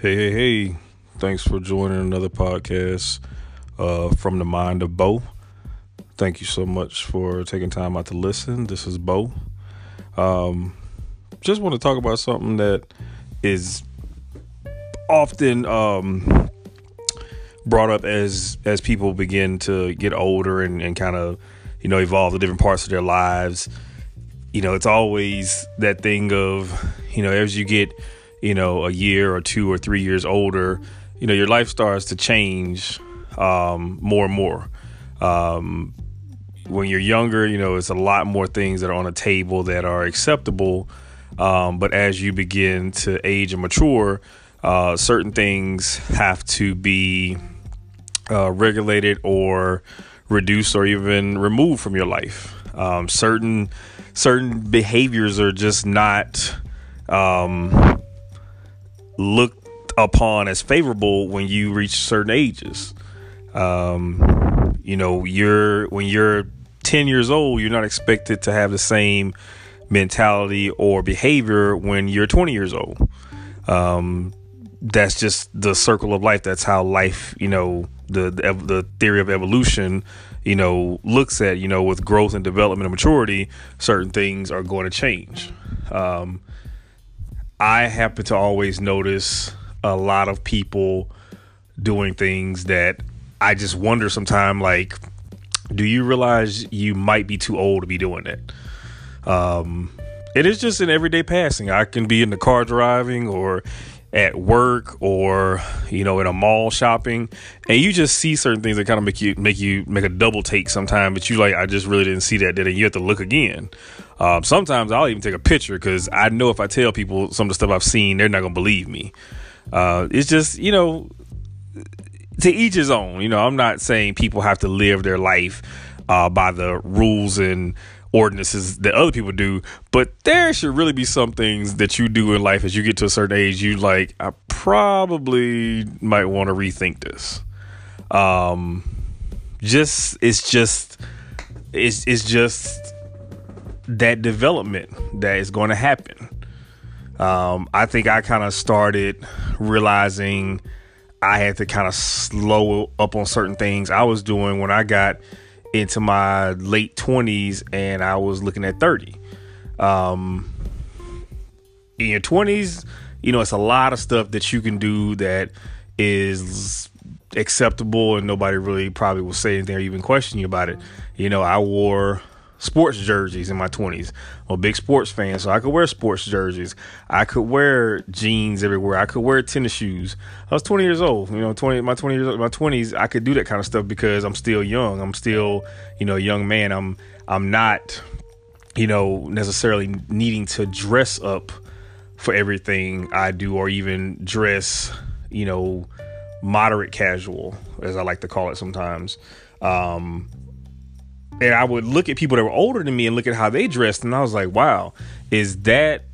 Hey, hey, hey. Thanks for joining another podcast uh, from the mind of Bo. Thank you so much for taking time out to listen. This is Bo. Um, just want to talk about something that is often um, brought up as as people begin to get older and, and kind of you know evolve the different parts of their lives. You know, it's always that thing of you know as you get you know a year or two or three years older, you know your life starts to change um, more and more. Um, when you're younger, you know, it's a lot more things that are on the table that are acceptable. Um, but as you begin to age and mature, uh, certain things have to be uh, regulated or reduced or even removed from your life. Um, certain certain behaviors are just not um, looked upon as favorable when you reach certain ages. Um, you know, you're when you're 10 years old, you're not expected to have the same mentality or behavior when you're 20 years old. Um, that's just the circle of life. That's how life, you know, the, the, the theory of evolution, you know, looks at, you know, with growth and development and maturity, certain things are going to change. Um, I happen to always notice a lot of people doing things that I just wonder sometimes, like, do you realize you might be too old to be doing it? Um, it is just an everyday passing. I can be in the car driving or at work or you know in a mall shopping and you just see certain things that kind of make you make you make a double take sometimes but you like i just really didn't see that did you have to look again um, sometimes i'll even take a picture because i know if i tell people some of the stuff i've seen they're not gonna believe me uh, it's just you know to each his own you know i'm not saying people have to live their life uh, by the rules and ordinances that other people do, but there should really be some things that you do in life as you get to a certain age. You like, I probably might want to rethink this. Um, just it's just it's it's just that development that is going to happen. Um, I think I kind of started realizing I had to kind of slow up on certain things I was doing when I got into my late 20s and I was looking at 30. Um, in your 20s, you know, it's a lot of stuff that you can do that is acceptable and nobody really probably will say anything or even question you about it. You know, I wore sports jerseys in my 20s. I'm a big sports fan, so I could wear sports jerseys. I could wear jeans everywhere. I could wear tennis shoes. I was 20 years old. You know, 20 my 20 years my 20s, I could do that kind of stuff because I'm still young. I'm still, you know, a young man. I'm I'm not you know, necessarily needing to dress up for everything I do or even dress, you know, moderate casual as I like to call it sometimes. Um and I would look at people that were older than me and look at how they dressed, and I was like, wow, is that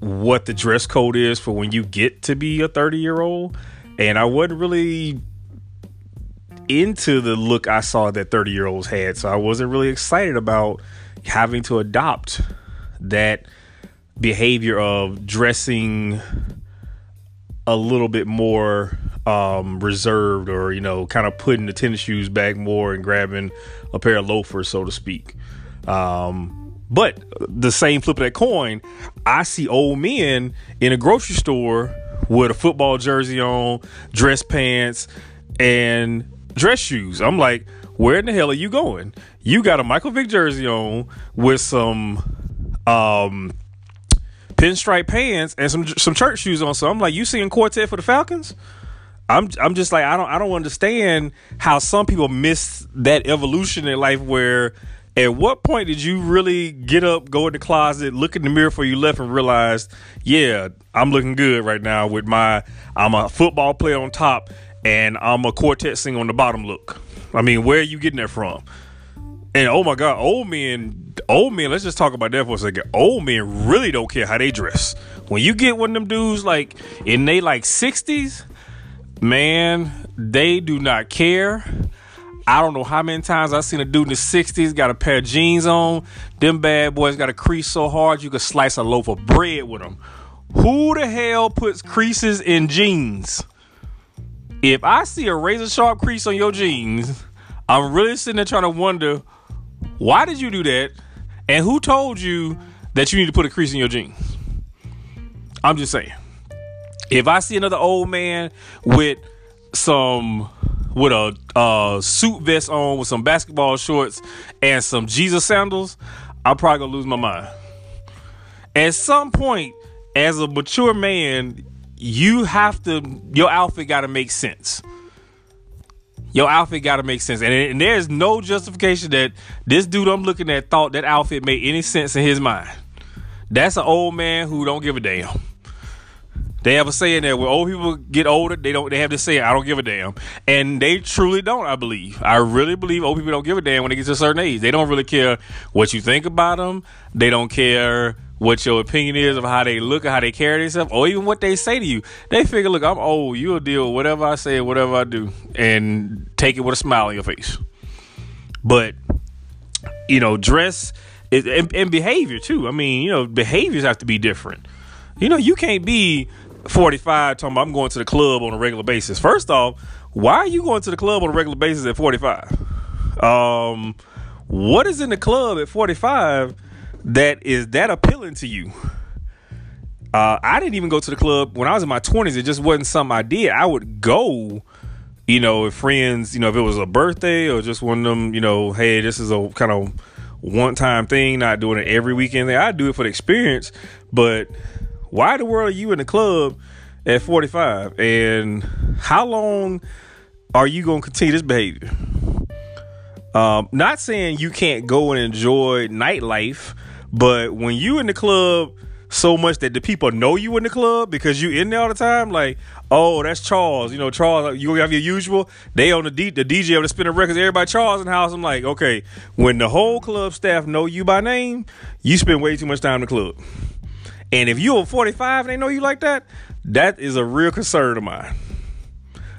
what the dress code is for when you get to be a 30 year old? And I wasn't really into the look I saw that 30 year olds had, so I wasn't really excited about having to adopt that behavior of dressing a little bit more um, reserved or you know kind of putting the tennis shoes back more and grabbing a pair of loafers so to speak um, but the same flip of that coin i see old men in a grocery store with a football jersey on dress pants and dress shoes i'm like where in the hell are you going you got a michael vick jersey on with some um pinstripe pants and some some church shoes on. So I'm like, you seeing quartet for the Falcons? I'm I'm just like I don't I don't understand how some people miss that evolution in life where at what point did you really get up, go in the closet, look in the mirror before you left and realize, yeah, I'm looking good right now with my I'm a football player on top and I'm a quartet singer on the bottom look. I mean, where are you getting that from? And oh my God, old men, old men, let's just talk about that for a second. Old men really don't care how they dress. When you get one of them dudes like in they like 60s, man, they do not care. I don't know how many times I've seen a dude in the 60s got a pair of jeans on. Them bad boys got a crease so hard you could slice a loaf of bread with them. Who the hell puts creases in jeans? If I see a razor sharp crease on your jeans, I'm really sitting there trying to wonder why did you do that? And who told you that you need to put a crease in your jeans? I'm just saying. If I see another old man with some with a uh, suit vest on with some basketball shorts and some Jesus sandals, I'm probably gonna lose my mind. At some point, as a mature man, you have to your outfit got to make sense. Your outfit got to make sense, and, and there's no justification that this dude I'm looking at thought that outfit made any sense in his mind. That's an old man who don't give a damn. They have a saying that when old people get older, they don't. They have this saying, "I don't give a damn," and they truly don't. I believe. I really believe old people don't give a damn when they get to a certain age. They don't really care what you think about them. They don't care what your opinion is of how they look or how they carry themselves, or even what they say to you. They figure, look, I'm old. You'll deal with whatever I say, whatever I do, and take it with a smile on your face. But you know, dress and, and behavior too. I mean, you know, behaviors have to be different. You know, you can't be 45 talking about I'm going to the club on a regular basis. First off, why are you going to the club on a regular basis at 45? Um, what is in the club at 45 that is that appealing to you? Uh, I didn't even go to the club when I was in my 20s. It just wasn't something I did. I would go, you know, if friends, you know, if it was a birthday or just one of them, you know, hey, this is a kind of one time thing, not doing it every weekend. I'd do it for the experience, but why the world are you in the club at 45? And how long are you going to continue this behavior? Um, not saying you can't go and enjoy nightlife, but when you in the club so much that the people know you in the club because you in there all the time, like, oh, that's Charles. You know, Charles, you have your usual. They on the D, the DJ on the spinning records. Everybody Charles in the house. I'm like, okay, when the whole club staff know you by name, you spend way too much time in the club. And if you're 45 and they know you like that, that is a real concern of mine.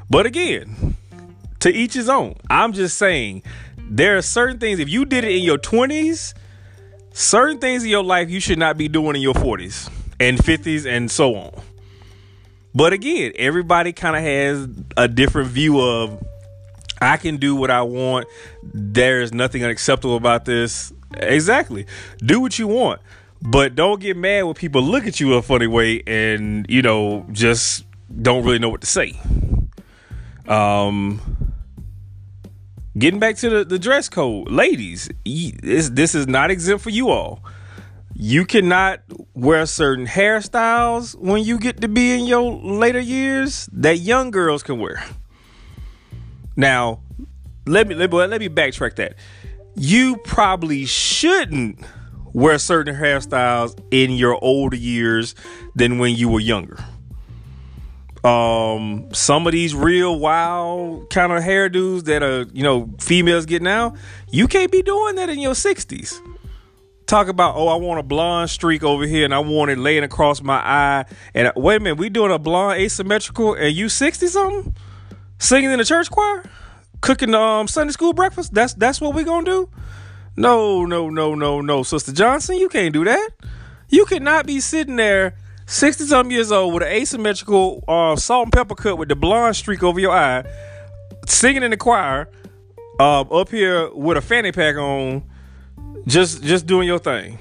But again, to each his own. I'm just saying there are certain things, if you did it in your 20s, certain things in your life you should not be doing in your 40s and 50s and so on. But again, everybody kind of has a different view of I can do what I want. There is nothing unacceptable about this. Exactly. Do what you want. But don't get mad when people look at you a funny way and, you know, just don't really know what to say. Um, getting back to the, the dress code, ladies, this, this is not exempt for you all. You cannot wear certain hairstyles when you get to be in your later years that young girls can wear. Now, let me let me, let me backtrack that. You probably shouldn't wear certain hairstyles in your older years than when you were younger. Um, some of these real wild kind of hairdos that are, you know, females get now, you can't be doing that in your 60s. Talk about, oh, I want a blonde streak over here and I want it laying across my eye. And uh, wait a minute, we doing a blonde asymmetrical and you 60 something? Singing in the church choir? Cooking um Sunday school breakfast? That's that's what we gonna do? No, no, no, no, no, Sister Johnson, you can't do that. You cannot be sitting there, sixty some years old, with an asymmetrical uh, salt and pepper cut with the blonde streak over your eye, singing in the choir, uh, up here with a fanny pack on, just just doing your thing.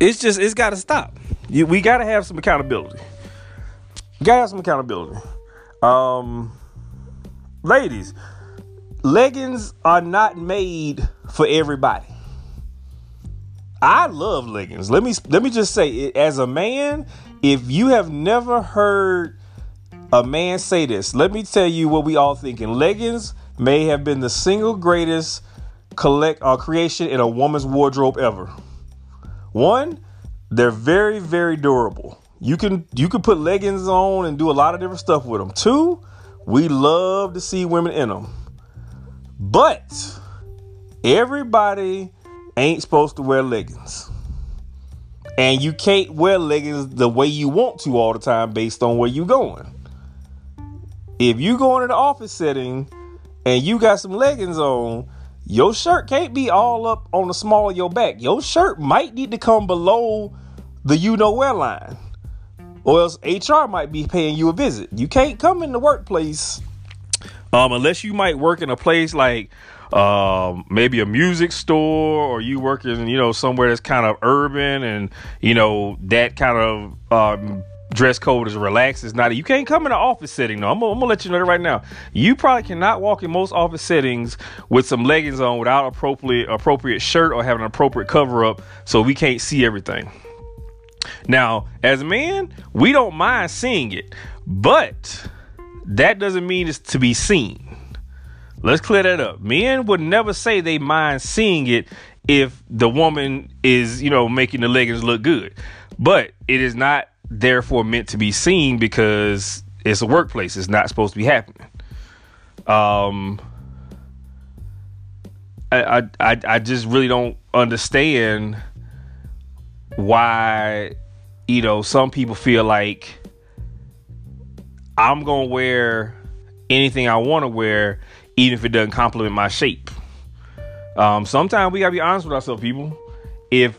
It's just it's got to stop. You, we got to have some accountability. You got to have some accountability. Um, ladies, leggings are not made for everybody. I love leggings. Let me let me just say, it as a man, if you have never heard a man say this, let me tell you what we all thinking. Leggings may have been the single greatest collect uh, creation in a woman's wardrobe ever. One, they're very very durable. You can you can put leggings on and do a lot of different stuff with them. Two, we love to see women in them. But everybody ain't supposed to wear leggings. And you can't wear leggings the way you want to all the time based on where you're going. If you go in an office setting and you got some leggings on, your shirt can't be all up on the small of your back. Your shirt might need to come below the you know where line. or else HR might be paying you a visit. You can't come in the workplace um, unless you might work in a place like um, maybe a music store or you work in, you know, somewhere that's kind of urban and, you know, that kind of um, dress code is relaxed. It's not, you can't come in an office setting. No, I'm, I'm gonna let you know that right now. You probably cannot walk in most office settings with some leggings on without appropriate, appropriate shirt or having an appropriate cover up so we can't see everything. Now, as a man, we don't mind seeing it, but that doesn't mean it's to be seen. Let's clear that up. Men would never say they mind seeing it if the woman is, you know, making the leggings look good. But it is not therefore meant to be seen because it's a workplace. It's not supposed to be happening. Um I I I just really don't understand why you know some people feel like I'm gonna wear anything I want to wear even if it doesn't complement my shape. Um, sometimes we gotta be honest with ourselves, people. If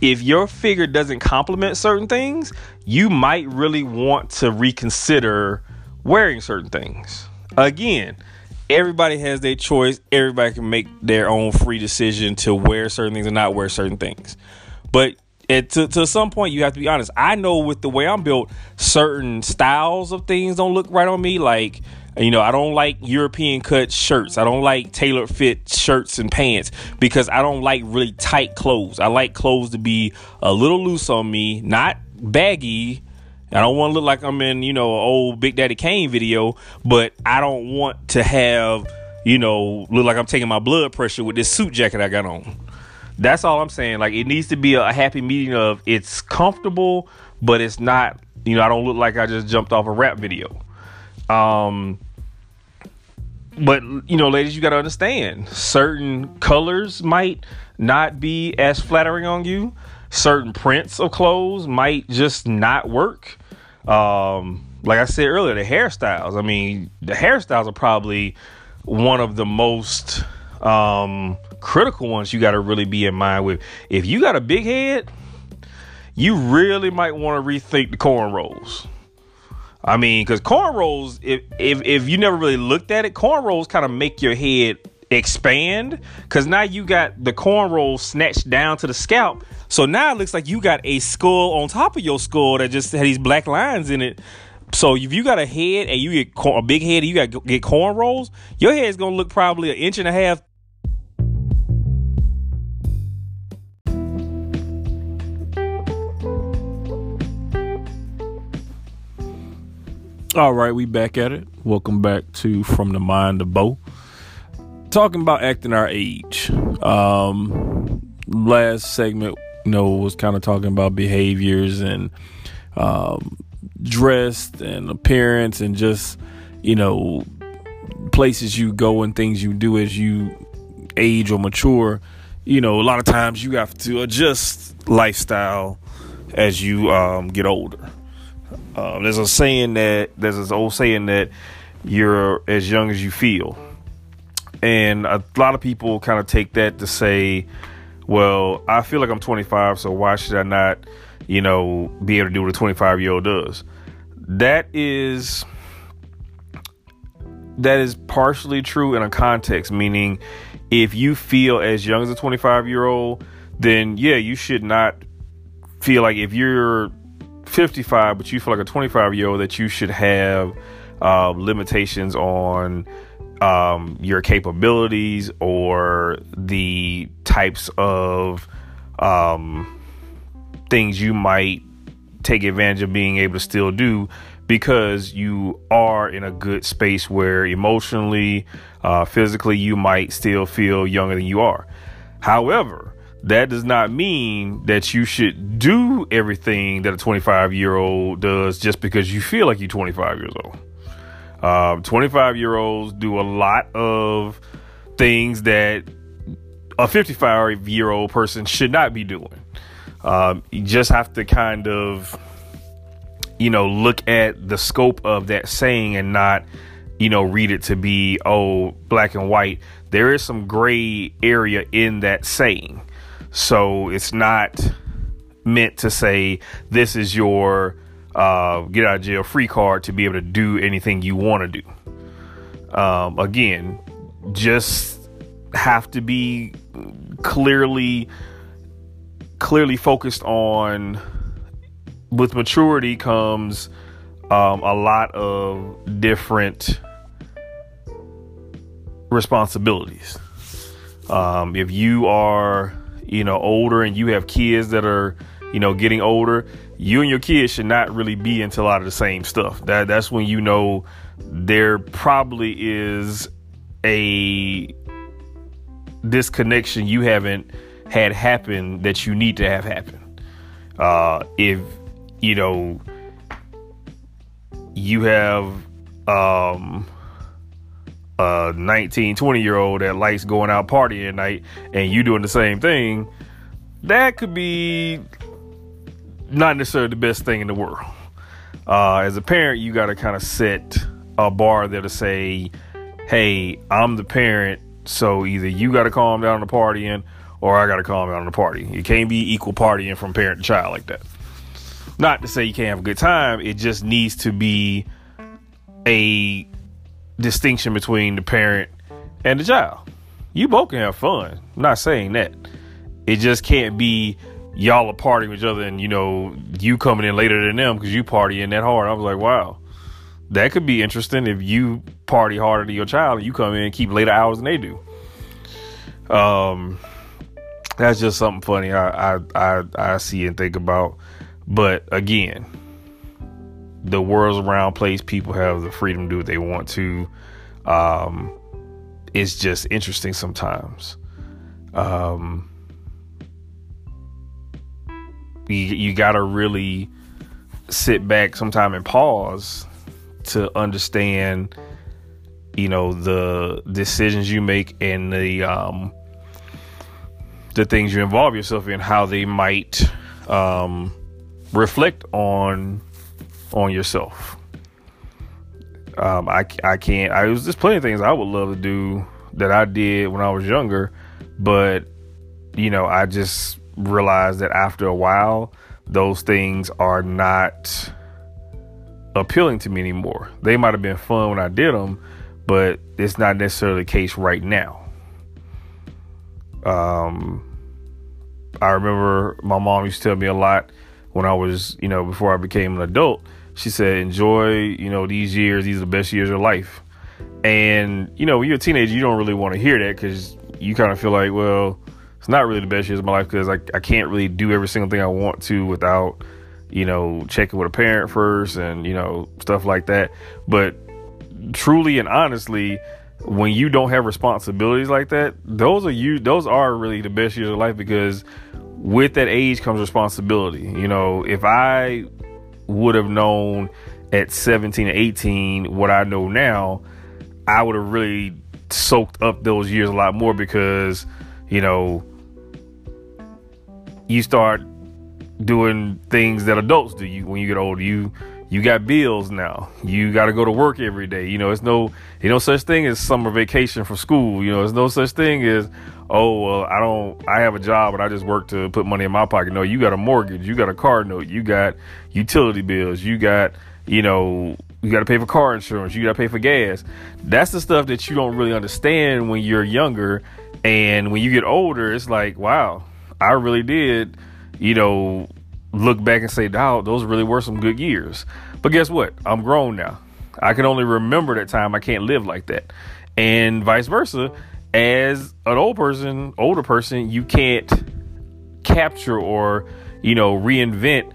if your figure doesn't complement certain things, you might really want to reconsider wearing certain things. Again, everybody has their choice. Everybody can make their own free decision to wear certain things and not wear certain things. But to, to some point, you have to be honest. I know with the way I'm built, certain styles of things don't look right on me. Like you know, I don't like European cut shirts. I don't like tailored fit shirts and pants because I don't like really tight clothes. I like clothes to be a little loose on me, not baggy. I don't want to look like I'm in, you know, an old Big Daddy Kane video, but I don't want to have, you know, look like I'm taking my blood pressure with this suit jacket I got on. That's all I'm saying. Like it needs to be a happy medium of it's comfortable, but it's not, you know, I don't look like I just jumped off a rap video. Um, but you know, ladies, you got to understand certain colors might not be as flattering on you. Certain prints of clothes might just not work. Um, like I said earlier, the hairstyles. I mean, the hairstyles are probably one of the most um, critical ones you got to really be in mind with. If you got a big head, you really might want to rethink the cornrows. I mean, because cornrows, if, if if you never really looked at it, cornrows kind of make your head expand. Because now you got the cornrows snatched down to the scalp. So now it looks like you got a skull on top of your skull that just had these black lines in it. So if you got a head and you get a big head and you got get cornrows, your head is gonna look probably an inch and a half All right, we back at it. Welcome back to From the Mind of Bo. Talking about acting our age. Um, last segment, you know, was kind of talking about behaviors and um, dress and appearance and just, you know, places you go and things you do as you age or mature. You know, a lot of times you have to adjust lifestyle as you um, get older. Um, there's a saying that there's this old saying that you're as young as you feel, and a lot of people kind of take that to say, well, I feel like I'm 25, so why should I not, you know, be able to do what a 25 year old does? That is that is partially true in a context, meaning if you feel as young as a 25 year old, then yeah, you should not feel like if you're 55, but you feel like a 25 year old that you should have uh, limitations on um, your capabilities or the types of um, things you might take advantage of being able to still do because you are in a good space where emotionally, uh, physically, you might still feel younger than you are. However, that does not mean that you should do everything that a 25 year old does just because you feel like you're 25 years old. Um, 25 year olds do a lot of things that a 55 year old person should not be doing. Um, you just have to kind of, you know, look at the scope of that saying and not, you know, read it to be, oh, black and white. There is some gray area in that saying. So it's not meant to say this is your uh, get out of jail free card to be able to do anything you want to do. Um, again, just have to be clearly clearly focused on with maturity comes um, a lot of different responsibilities. Um, if you are, you know, older and you have kids that are, you know, getting older, you and your kids should not really be into a lot of the same stuff. That that's when you know there probably is a disconnection you haven't had happen that you need to have happen. Uh, if you know you have um a 19 20 year old that likes going out partying at night and you doing the same thing that could be not necessarily the best thing in the world. Uh, as a parent you got to kind of set a bar there to say hey i'm the parent so either you got to calm down the partying or i got to calm down the party it can't be equal partying from parent to child like that. Not to say you can't have a good time it just needs to be a distinction between the parent and the child. You both can have fun. I'm not saying that. It just can't be y'all are partying with each other and you know you coming in later than them because you partying that hard. I was like, wow, that could be interesting if you party harder than your child and you come in and keep later hours than they do. Um, that's just something funny I I I, I see and think about. But again, the world's around place. People have the freedom to do what they want to. Um, it's just interesting sometimes. Um, you, you got to really sit back sometime and pause to understand, you know, the decisions you make and the um, the things you involve yourself in, how they might um, reflect on on yourself. Um, I, I can't. I was just plenty of things I would love to do that I did when I was younger, but you know, I just realized that after a while, those things are not appealing to me anymore. They might have been fun when I did them, but it's not necessarily the case right now. Um, I remember my mom used to tell me a lot when I was, you know, before I became an adult she said, enjoy, you know, these years. These are the best years of life. And, you know, when you're a teenager, you don't really want to hear that because you kind of feel like, well, it's not really the best years of my life because I, I can't really do every single thing I want to without, you know, checking with a parent first and, you know, stuff like that. But truly and honestly, when you don't have responsibilities like that, those are you, those are really the best years of life because with that age comes responsibility. You know, if I would have known at 17 or 18 what I know now, I would have really soaked up those years a lot more because, you know, you start doing things that adults do you when you get older. You you got bills now. You got to go to work every day. You know, it's no you know such thing as summer vacation from school. You know, there's no such thing as oh well I don't I have a job but I just work to put money in my pocket. No, you got a mortgage, you got a car note, you got utility bills, you got you know you got to pay for car insurance, you got to pay for gas. That's the stuff that you don't really understand when you're younger, and when you get older, it's like wow, I really did, you know, look back and say, wow, those really were some good years. But guess what? I'm grown now. I can only remember that time. I can't live like that, and vice versa as an old person, older person, you can't capture or, you know, reinvent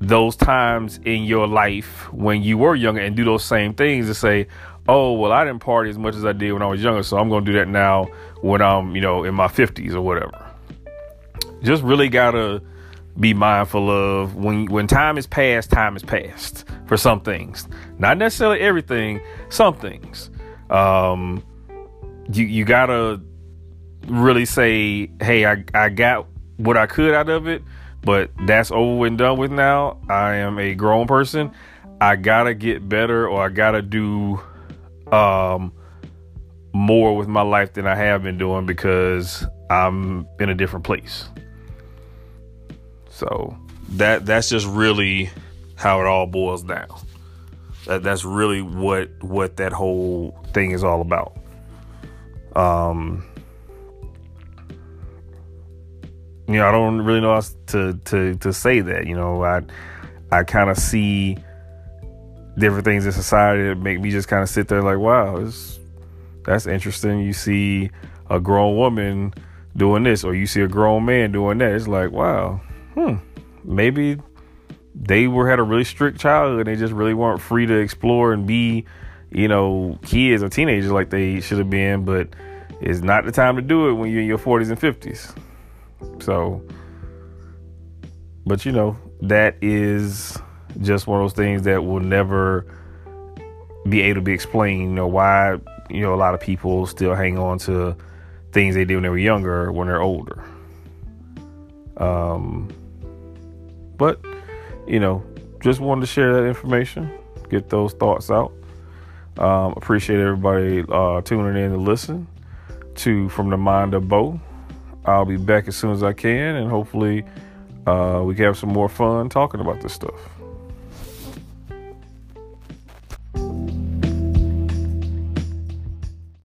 those times in your life when you were younger and do those same things to say, oh, well, I didn't party as much as I did when I was younger, so I'm going to do that now when I'm, you know, in my 50s or whatever. Just really got to be mindful of when when time is past, time is past for some things. Not necessarily everything, some things. Um, you you gotta really say, hey, I I got what I could out of it, but that's over and done with now. I am a grown person. I gotta get better, or I gotta do um more with my life than I have been doing because I'm in a different place. So that that's just really how it all boils down. That that's really what what that whole thing is all about. Um, you know, I don't really know how to to to say that. You know, I I kind of see different things in society that make me just kind of sit there like, wow, that's interesting. You see a grown woman doing this, or you see a grown man doing that. It's like, wow, hmm, maybe they were had a really strict childhood and they just really weren't free to explore and be, you know, kids or teenagers like they should have been. But it's not the time to do it when you're in your 40s and 50s. So, but you know, that is just one of those things that will never be able to be explained. You know, why, you know, a lot of people still hang on to things they did when they were younger when they're older. Um, but, you know, just wanted to share that information, get those thoughts out. Um, appreciate everybody uh, tuning in to listen to From the Mind of Bo. I'll be back as soon as I can, and hopefully, uh, we can have some more fun talking about this stuff.